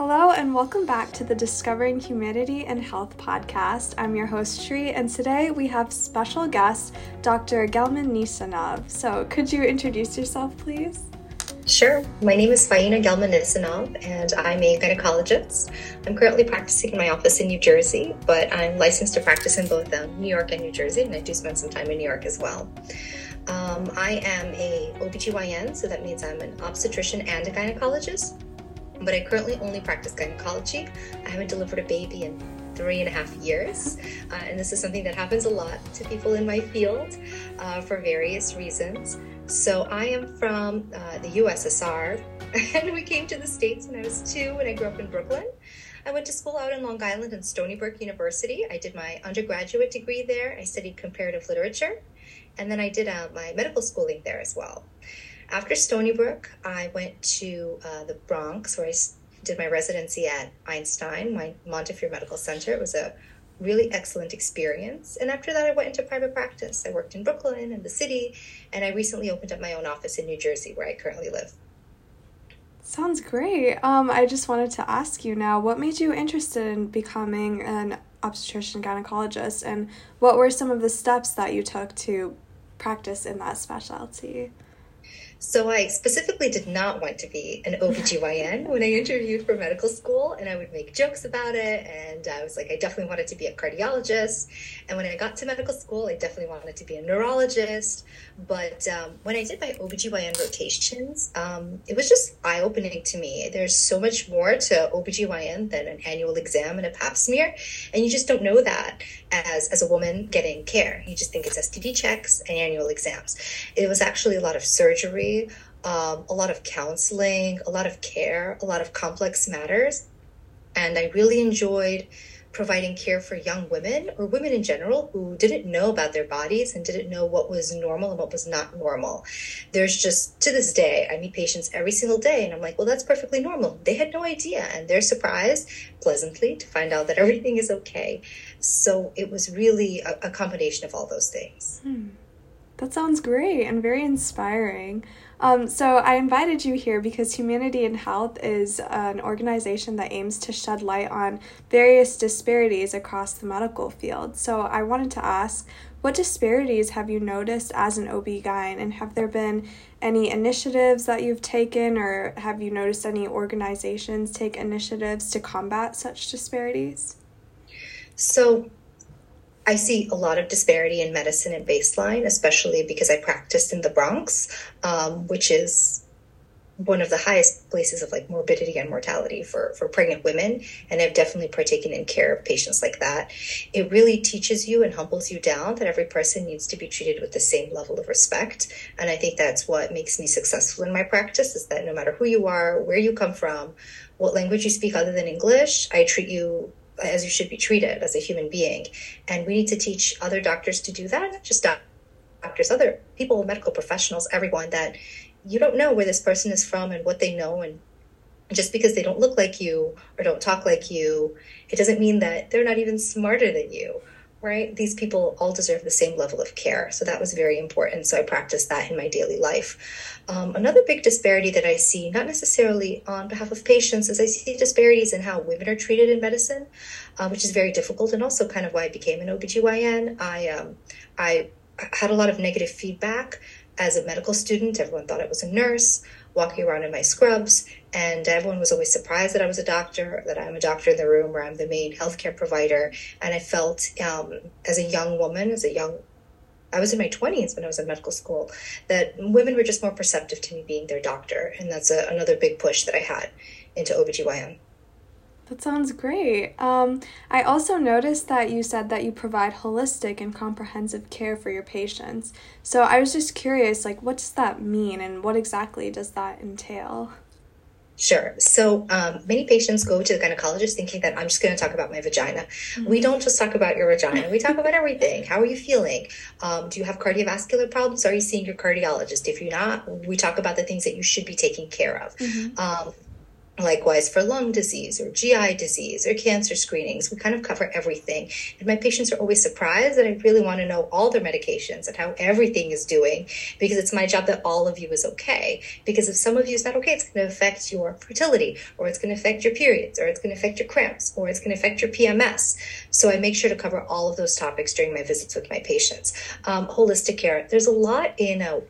Hello, and welcome back to the Discovering Humanity and Health podcast. I'm your host, Shri, and today we have special guest, Dr. Gelman Nisanov. So, could you introduce yourself, please? Sure. My name is Faina Gelman Nisanov, and I'm a gynecologist. I'm currently practicing in my office in New Jersey, but I'm licensed to practice in both um, New York and New Jersey, and I do spend some time in New York as well. Um, I am a OBGYN, so that means I'm an obstetrician and a gynecologist but I currently only practice gynecology. I haven't delivered a baby in three and a half years, uh, and this is something that happens a lot to people in my field uh, for various reasons. So I am from uh, the USSR, and we came to the States when I was two, and I grew up in Brooklyn. I went to school out in Long Island in Stony Brook University. I did my undergraduate degree there. I studied comparative literature, and then I did uh, my medical schooling there as well. After Stony Brook, I went to uh, the Bronx where I did my residency at Einstein, my Montefiore Medical Center. It was a really excellent experience. And after that, I went into private practice. I worked in Brooklyn and the city, and I recently opened up my own office in New Jersey where I currently live. Sounds great. Um, I just wanted to ask you now what made you interested in becoming an obstetrician gynecologist, and what were some of the steps that you took to practice in that specialty? So I specifically did not want to be an OBGYN when I interviewed for medical school and I would make jokes about it and I was like I definitely wanted to be a cardiologist. And when I got to medical school I definitely wanted to be a neurologist. But um, when I did my OBGYN rotations um, it was just eye-opening to me. There's so much more to OBGYN than an annual exam and a pap smear and you just don't know that as as a woman getting care. You just think it's STD checks and annual exams. It was actually a lot of surgery um, a lot of counseling, a lot of care, a lot of complex matters. And I really enjoyed providing care for young women or women in general who didn't know about their bodies and didn't know what was normal and what was not normal. There's just, to this day, I meet patients every single day and I'm like, well, that's perfectly normal. They had no idea and they're surprised pleasantly to find out that everything is okay. So it was really a, a combination of all those things. Hmm. That sounds great and very inspiring. Um, so, I invited you here because Humanity in Health is an organization that aims to shed light on various disparities across the medical field. So, I wanted to ask what disparities have you noticed as an OB-GYN, and have there been any initiatives that you've taken, or have you noticed any organizations take initiatives to combat such disparities? So, I see a lot of disparity in medicine and baseline, especially because I practiced in the Bronx, um, which is one of the highest places of like morbidity and mortality for, for pregnant women. And I've definitely partaken in care of patients like that. It really teaches you and humbles you down that every person needs to be treated with the same level of respect. And I think that's what makes me successful in my practice is that no matter who you are, where you come from, what language you speak other than English, I treat you as you should be treated as a human being. And we need to teach other doctors to do that, not just doctors, other people, medical professionals, everyone that you don't know where this person is from and what they know. And just because they don't look like you or don't talk like you, it doesn't mean that they're not even smarter than you right? These people all deserve the same level of care. So that was very important. So I practiced that in my daily life. Um, another big disparity that I see, not necessarily on behalf of patients, is I see disparities in how women are treated in medicine, uh, which is very difficult and also kind of why I became an OBGYN. I, um, I had a lot of negative feedback as a medical student. Everyone thought I was a nurse walking around in my scrubs. And everyone was always surprised that I was a doctor, that I'm a doctor in the room, where I'm the main healthcare provider. And I felt um, as a young woman, as a young I was in my 20s when I was in medical school, that women were just more perceptive to me being their doctor. And that's a, another big push that I had into OBGYN. That sounds great. Um, I also noticed that you said that you provide holistic and comprehensive care for your patients. So I was just curious, like, what does that mean and what exactly does that entail? Sure. So um, many patients go to the gynecologist thinking that I'm just going to talk about my vagina. Mm-hmm. We don't just talk about your vagina. We talk about everything. How are you feeling? Um, do you have cardiovascular problems? Are you seeing your cardiologist? If you're not, we talk about the things that you should be taking care of. Mm-hmm. Um, Likewise, for lung disease or GI disease or cancer screenings, we kind of cover everything. And my patients are always surprised that I really want to know all their medications and how everything is doing because it's my job that all of you is okay. Because if some of you is not okay, it's going to affect your fertility or it's going to affect your periods or it's going to affect your cramps or it's going to affect your PMS. So I make sure to cover all of those topics during my visits with my patients. Um, holistic care, there's a lot in a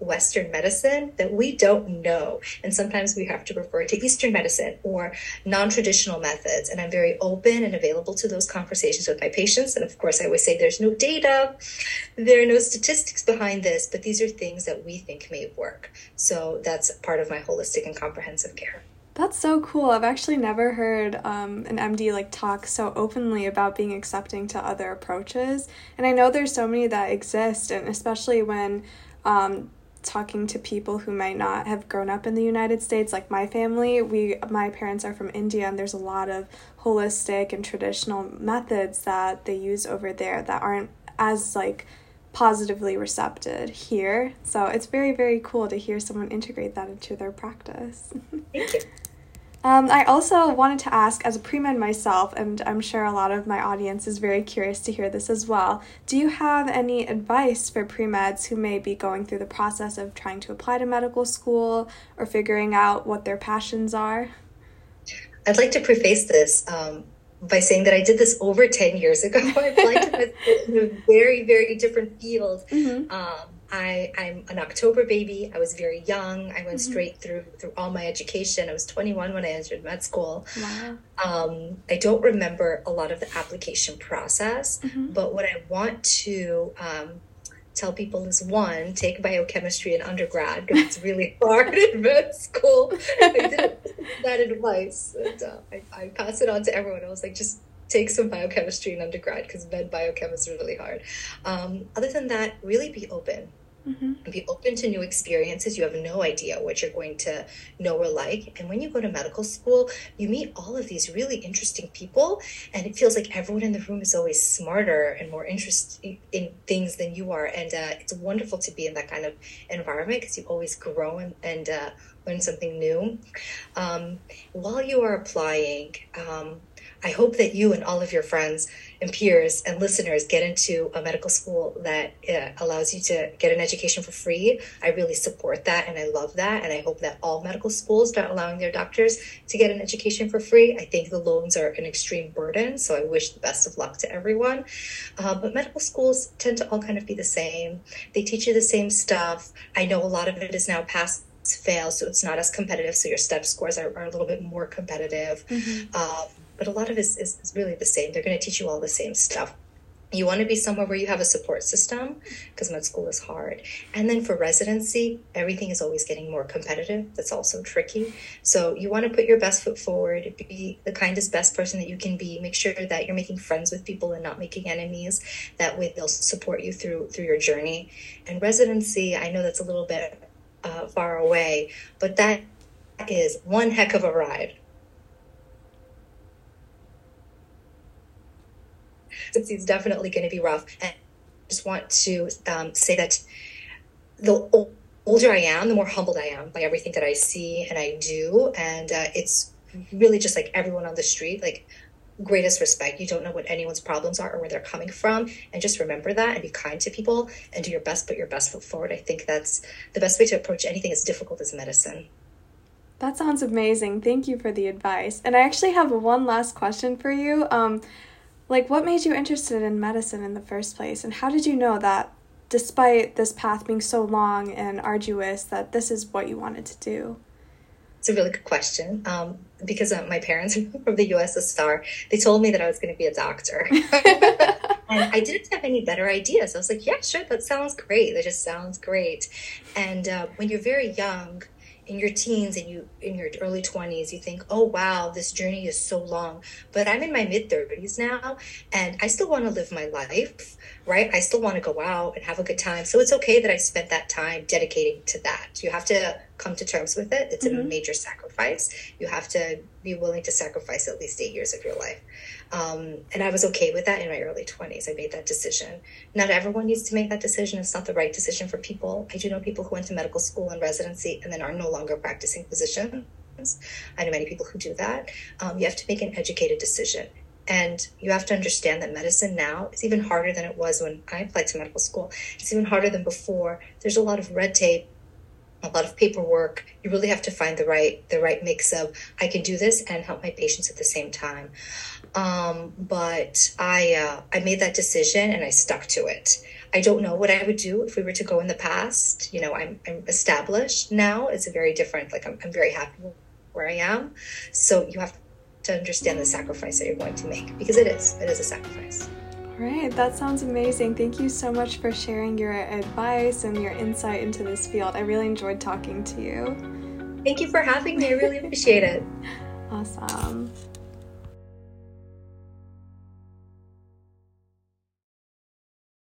Western medicine that we don't know. And sometimes we have to refer to Eastern medicine or non traditional methods. And I'm very open and available to those conversations with my patients. And of course, I always say there's no data, there are no statistics behind this, but these are things that we think may work. So that's part of my holistic and comprehensive care. That's so cool. I've actually never heard um, an MD like talk so openly about being accepting to other approaches. And I know there's so many that exist, and especially when um, talking to people who might not have grown up in the United States like my family we my parents are from India and there's a lot of holistic and traditional methods that they use over there that aren't as like positively recepted here so it's very very cool to hear someone integrate that into their practice Thank you. Um, I also wanted to ask, as a pre med myself, and I'm sure a lot of my audience is very curious to hear this as well. Do you have any advice for pre meds who may be going through the process of trying to apply to medical school or figuring out what their passions are? I'd like to preface this um, by saying that I did this over 10 years ago. I applied to med in a very, very different field. Mm-hmm. Um, I, I'm an October baby. I was very young. I went mm-hmm. straight through through all my education. I was 21 when I entered med school. Wow. Um, I don't remember a lot of the application process, mm-hmm. but what I want to um, tell people is one, take biochemistry in undergrad because it's really hard in med school. I did that advice, and uh, I, I pass it on to everyone. I was like, just take some biochemistry in undergrad because med biochem is really hard. Um, other than that, really be open. Mm-hmm. Be open to new experiences. You have no idea what you're going to know or like. And when you go to medical school, you meet all of these really interesting people, and it feels like everyone in the room is always smarter and more interested in things than you are. And uh, it's wonderful to be in that kind of environment because you always grow and, and uh, learn something new. Um, while you are applying, um, I hope that you and all of your friends and peers and listeners get into a medical school that uh, allows you to get an education for free. I really support that and I love that. And I hope that all medical schools start allowing their doctors to get an education for free. I think the loans are an extreme burden. So I wish the best of luck to everyone. Uh, but medical schools tend to all kind of be the same. They teach you the same stuff. I know a lot of it is now past fail so it's not as competitive so your step scores are, are a little bit more competitive mm-hmm. um, but a lot of it is, is, really the same. They're going to teach you all the same stuff. You want to be somewhere where you have a support system because med school is hard. And then for residency, everything is always getting more competitive. That's also tricky. So you want to put your best foot forward, be the kindest, best person that you can be. Make sure that you're making friends with people and not making enemies. That way they'll support you through through your journey. And residency, I know that's a little bit uh, far away, but that is one heck of a ride. It's definitely going to be rough. And I just want to um, say that the older I am, the more humbled I am by everything that I see and I do. And uh, it's really just like everyone on the street, like greatest respect. You don't know what anyone's problems are or where they're coming from. And just remember that and be kind to people and do your best, put your best foot forward. I think that's the best way to approach anything as difficult as medicine. That sounds amazing. Thank you for the advice. And I actually have one last question for you. Um, like, what made you interested in medicine in the first place? And how did you know that, despite this path being so long and arduous, that this is what you wanted to do? It's a really good question. Um, because uh, my parents from the USSR, they told me that I was going to be a doctor. and I didn't have any better ideas. I was like, yeah, sure, that sounds great. That just sounds great. And uh, when you're very young, in your teens and you in your early 20s you think oh wow this journey is so long. But i'm in my mid 30s now and i still want to live my life right? I still want to go out and have a good time. So it's okay that i spent that time dedicating to that. You have to come to terms with it it's mm-hmm. a major sacrifice you have to be willing to sacrifice at least eight years of your life um, and I was okay with that in my early 20s. I made that decision. Not everyone needs to make that decision. It's not the right decision for people. I do know people who went to medical school and residency and then are no longer practicing physicians. I know many people who do that. Um, you have to make an educated decision. And you have to understand that medicine now is even harder than it was when I applied to medical school. It's even harder than before. There's a lot of red tape, a lot of paperwork. You really have to find the right the right mix of I can do this and help my patients at the same time. Um, but I uh, I made that decision and I stuck to it. I don't know what I would do if we were to go in the past. You know, I'm, I'm established now. It's a very different. Like I'm, I'm very happy where I am. So you have to understand the sacrifice that you're going to make because it is. It is a sacrifice. Right, that sounds amazing. Thank you so much for sharing your advice and your insight into this field. I really enjoyed talking to you. Thank you for having me. I really appreciate it. Awesome.